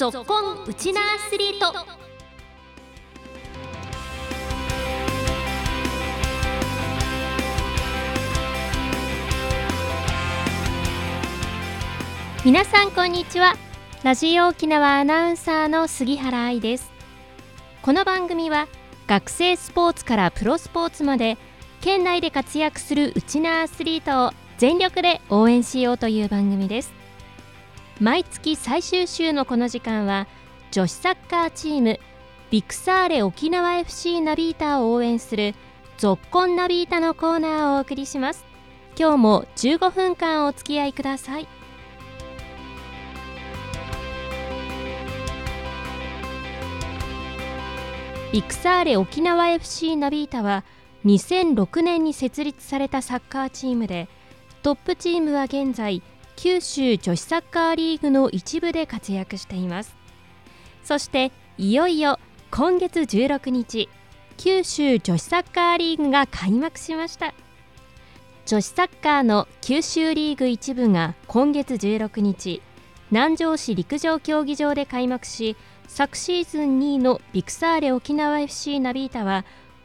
ぞっこんウチナアスリート。皆さんこんにちは。ラジオ沖縄アナウンサーの杉原愛です。この番組は学生スポーツからプロスポーツまで県内で活躍するウチナアスリートを全力で応援しようという番組です。毎月最終週のこの時間は女子サッカーチームビクサーレ沖縄 FC ナビータを応援するぞっこんナビータのコーナーをお送りします。今日も15分間お付き合いください。ビクサーレ沖縄 FC ナビータは2006年に設立されたサッカーチームでトップチームは現在九州女子サッカーリーグの一部で活躍しています。そしていよいよ今月16日九州女子サッカーリーグが開幕しました。女子サッカーの九州リーグ一部が今月16日南城市陸上競技場で開幕し昨シーズン2位のビクサーレ沖縄 FC ナビータは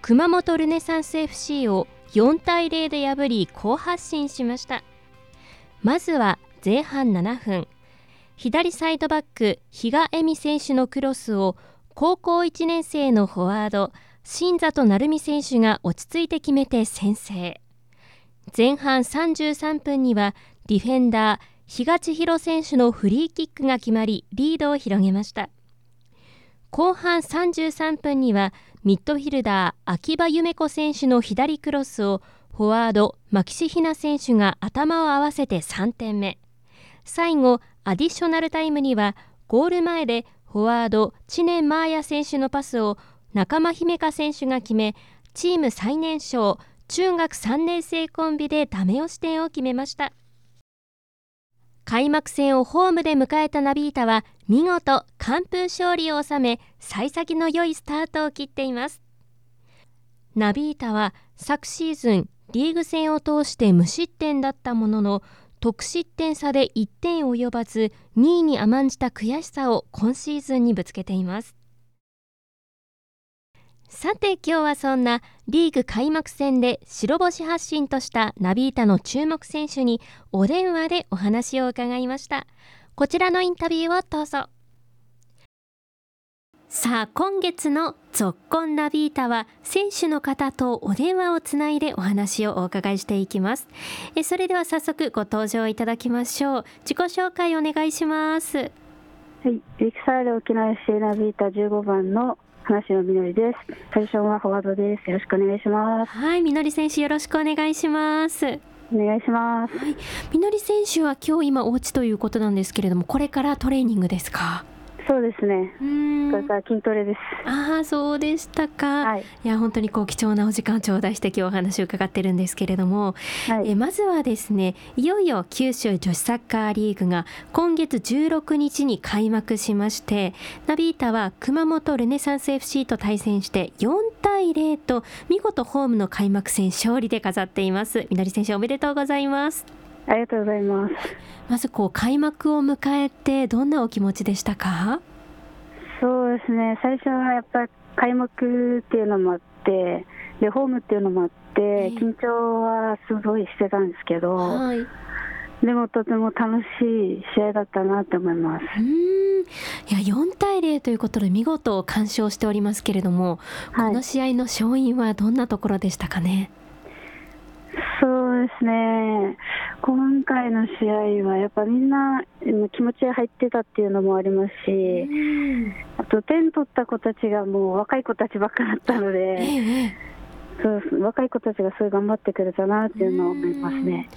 熊本ルネサンス FC を4対0で破り好発進しました。まずは前半7分。左サイドバック比嘉恵美選手のクロスを高校1年生のフォワード新里成美選手が落ち着いて決めて先制。前半33分にはディフェンダー比嘉千尋選手のフリーキックが決まりリードを広げました。後半33分にはミッドフィルダー秋葉夢子選手の左クロスをフォワード牧師ひな選手が頭を合わせて3点目。最後アディショナルタイムにはゴール前でフォワード知念マーヤ選手のパスを仲間姫香選手が決めチーム最年少中学3年生コンビでダメ押し点を決めました。開幕戦をホームで迎えたナビータは見事完封勝利を収め幸先の良いスタートを切っています。ナビータは昨シーズンリーグ戦を通して無失点だったものの得失点差で1点及ばず2位に甘んじた悔しさを今シーズンにぶつけています。さて今日はそんなリーグ開幕戦で白星発進としたナビータの注目選手にお電話でお話を伺いました。こちらのインタビューをどうぞ。さあ今月の「ぞっこんナビータ」は選手の方とお電話をつないでお話をお伺いしていきますえそれでは早速ご登場いただきましょう自己紹介お願いしますはいリクサール沖縄 FC ナビータ15番の話のみのりです。最初はフォワードです。よろしくお願いします。はい、みのり選手よろしくお願いします。お願いします。はい、みのり選手は今日今お家ということなんですけれども、これからトレーニングですか？そうですね。これから筋トレです。ああ、そうでしたか。はい、いや、本当にこう貴重なお時間を頂戴して、今日お話を伺ってるんですけれども。はい、え、まずはですね、いよいよ九州女子サッカーリーグが今月16日に開幕しまして。ナビータは熊本ルネサンス FC と対戦して4対0と見事ホームの開幕戦勝利で飾っています。みのり選手おめでとうございます。ありがとうございます。まずこう開幕を迎えてどんなお気持ちでしたか？そうですね。最初はやっぱり開幕っていうのもあって、でホームっていうのもあって、緊張はすごいしてたんですけど。はい、でもとても楽しい試合だったなって思います。いや4対0ということで見事完勝しておりますけれども、はい、この試合の勝因はどんなところでしたかね？ですね、今回の試合はやっぱみんな気持ちが入ってたっていうのもありますし、あと点取った子たちがもう若い子たちばっかだったので、そう若い子たちがすごい頑張ってくれたなっていうのを思いますね。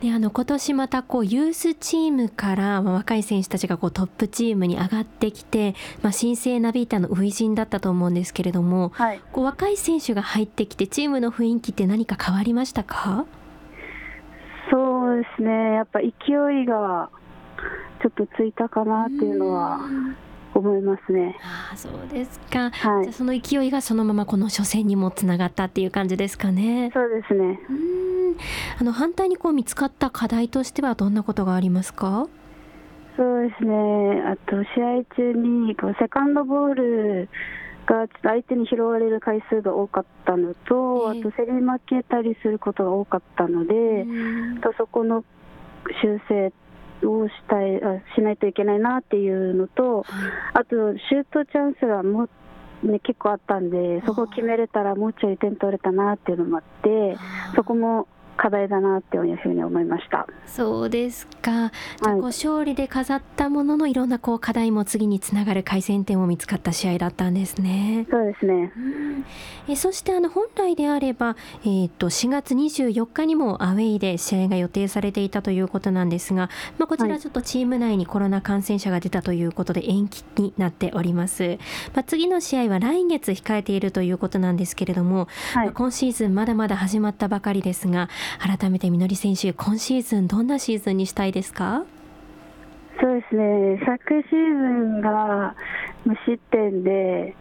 であの今年またこうユースチームから、まあ、若い選手たちがこうトップチームに上がってきて、まあ、新生ナビータの初陣だったと思うんですけれども、はい、こう若い選手が入ってきてチームの雰囲気って何か変わりましたか？そうですね。やっぱ勢いがちょっとついたかなっていうのは思いますね。あそうですか、はい、じゃその勢いがそのままこの初戦にもつながったっていう感じですかね。そうですね。あの反対にこう見つかった課題としてはどんなことがありますか？そうですね、あと試合中にこうセカンドボールがちょっと相手に拾われる回数が多かったのと、ええあと競り負けたりすることが多かったので、うん。とそこの修正をしたいあしないといけないなっていうのと、はい。あとシュートチャンスがもう、ね、結構あったんで、そこを決めれたらもうちょい点取れたなっていうのもあって、そこも課題だなっていうふうに思いました。そうですか。じゃあこう勝利で飾ったもののいろんなこう課題も次につながる改善点も見つかった試合だったんですね。そうですね。うんえそしてあの本来であれば、えー、と4月24日にもアウェイで試合が予定されていたということなんですが、まあ、こちらはいちょっとチーム内にコロナ感染者が出たということで延期になっております、まあ、次の試合は来月控えているということなんですけれども、はいまあ今シーズンまだまだ始まったばかりですが改めてみのり選手今シーズンどんなシーズンにしたいですか？そうですね、昨シーズンが無失点で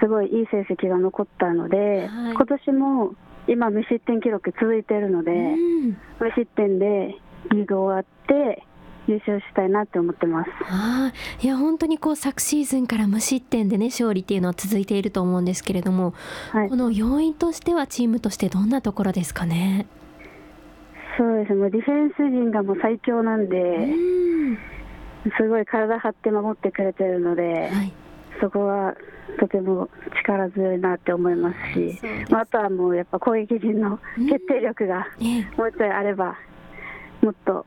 すごいいい成績が残ったので、はい。今年も今、無失点記録続いているので、うん。無失点でリーグ終わって優勝したいなって思ってます。ああいや本当にこう昨シーズンから無失点でね勝利っていうのは続いていると思うんですけれども、はい。こ、の要因としてはチームとしてどんなところですかね？そうですね、もうディフェンス陣がもう最強なんうで、ん。すごい体張って守ってくれてるので、はい、そこはとても力強いなって思いますし、まああとはもうやっぱ攻撃陣の決定力がええ。もうちょいあれば、もっと、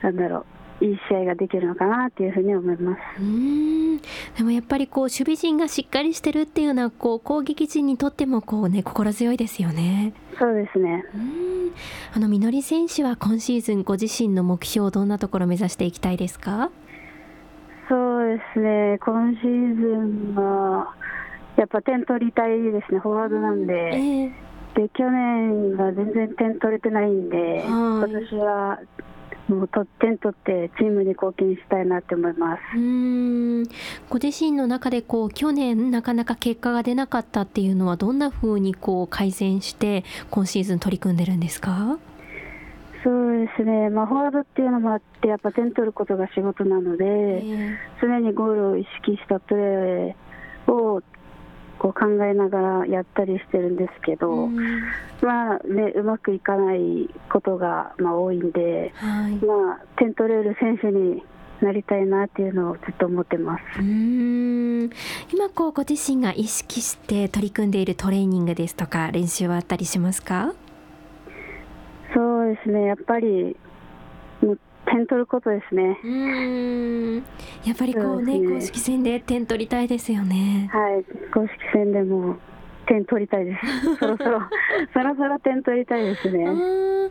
なんだろう、いい試合ができるのかなっていうふうに思います。うーんでもやっぱりこう守備陣がしっかりしてるっていうのはこう攻撃陣にとってもこうね心強いですよね。そうですね。うーんあのみのり選手は今シーズンご自身の目標どんなところを目指していきたいですか？そうですね、今シーズンは、やっぱ点取りたいですね、フォワードなんで、ええで去年は全然点取れてないんで、今はい年はもうと点取ってチームに貢献したいなって思います。うーんご自身の中でこう去年なかなか結果が出なかったっていうのはどんな風にこう改善して今シーズン取り組んでるんですか？そうですね、まあ、フォワードっていうのもあって、やっぱ点取ることが仕事なので、え常にゴールを意識したプレーをこう考えながらやったりしてるんですけえど、うんまあね、うまくいかないことがまあ多いんで、はい。まあ、点取れる選手になりたいなっていうのをずっと思ってます。うーん今こうご自身が意識して取り組んでいるトレーニングですとか練習はあったりしますか？そうですね、やっぱり点取ることですね。うーんやっぱりこうねね公式戦で点取りたいですよね。はい、公式戦でも点取りたいです。そろそろ、そろそろ点取りたいですあね。ー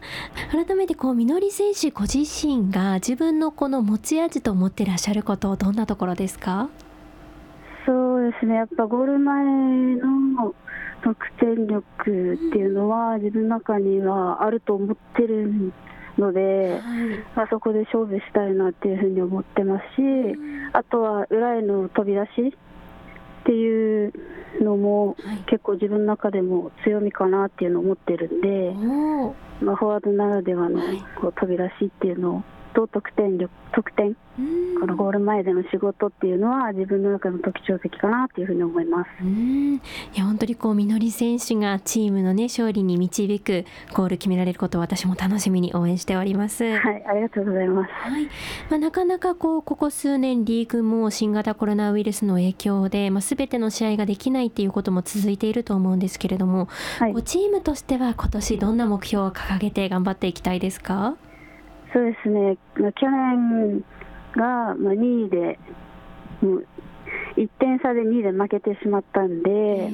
改めてこうみのり選手ご自身が自分のこの持ち味と思ってらっしゃることどんなところですか？そうですね、やっぱゴール前の得点力っていうのは自分の中にはあると思ってるので、あ、そこで勝負したいなっていうふうに思ってますし、あとは裏への飛び出しっていうのもはい。結構自分の中でも強みかなっていうのを思ってるんで、まあ、フォワードならではのはい。こう飛び出しっていうのと得点力得点このゴール前での仕事っていうのは自分の中の特徴的かなっていうふうに思います。うーんいや本当にこうみのり選手がチームのね勝利に導くゴール決められることを私も楽しみに応援しております。はい、ありがとうございます。はいまあ、なかなかこうここ数年リーグも新型コロナウイルスの影響で、まあ、全ての試合ができないっていうことも続いていると思うんですけれども、はいこう、チームとしては今年どんな目標を掲げて頑張っていきたいですか？そうですね、まあ去年がまあ2位で、もう1点差で2位で負けてしまったんで、え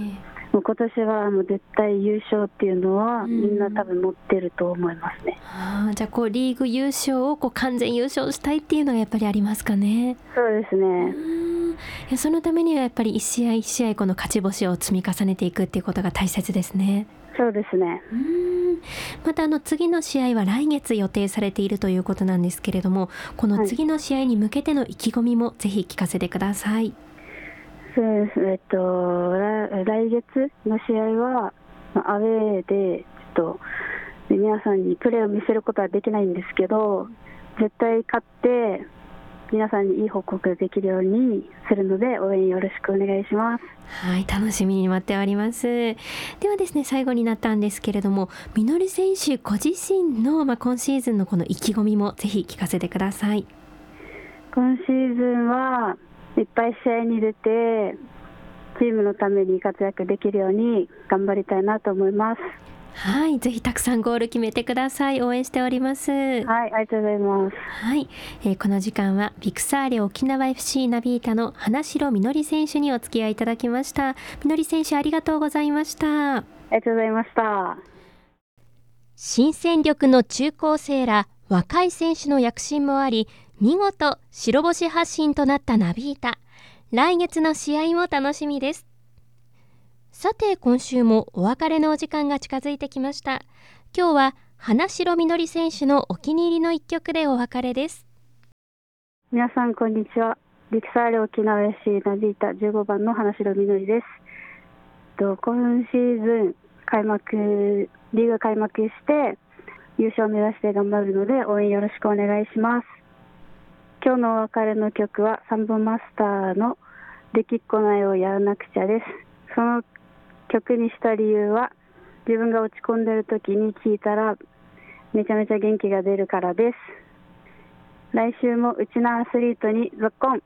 もう今年はもう絶対優勝っていうのは、うんみんな多分持ってると思いますね。あーじゃあこうリーグ優勝をこう完全優勝したいっていうのがやっぱりありますかね。そうですうね、んいやそのためにはやっぱり一試合一試合この勝ち星を積み重ねていくっていうことが大切ですね。そうですね。うーんまたあの次の試合は来月予定されているということなんですけれどもこの次の試合に向けての意気込みもぜひ聞かせてください。そうですえっと、来来月の試合は、まあアウェーで、ちょっと皆さんにプレーを見せることはできないんですけど、絶対勝って、皆さんにいい報告できるようにするので応援よろしくお願いします。はい楽しみに待っております。ではですね最後になったんですけれどもみのり選手ご自身の、まあ、今シーズンのこの意気込みもぜひ聞かせてください。今シーズンはいっぱい試合に出てチームのために活躍できるように頑張りたいなと思いますはい、ぜひたくさんゴール決めてください。応援しております。はい、ありがとうございます。はい、えー、この時間はビクサーレ沖縄 FC ナビータの花城みのり選手にお付き合いいただきました。みのり選手ありがとうございました。ありがとうございました。新戦力の中高生ら若い選手の躍進もあり、見事白星発進となったナビータ。来月の試合も楽しみです。さて今週もお別れのお時間が近づいてきました。今日は花城みのり選手のお気に入りの一曲でお別れです。皆さんこんにちは。リクサーレ沖縄 FC ナビータ15番の花城みのりです。と今シーズン開幕リーグ開幕して優勝を目指して頑張るので応援よろしくお願いします。今日のお別れの曲はサンボマスターのできっこないをやらなくちゃです。その曲にした理由は自分が落ち込んでる時に聴いたらめちゃめちゃ元気が出るからです。来週もうちのアスリートにぞっこん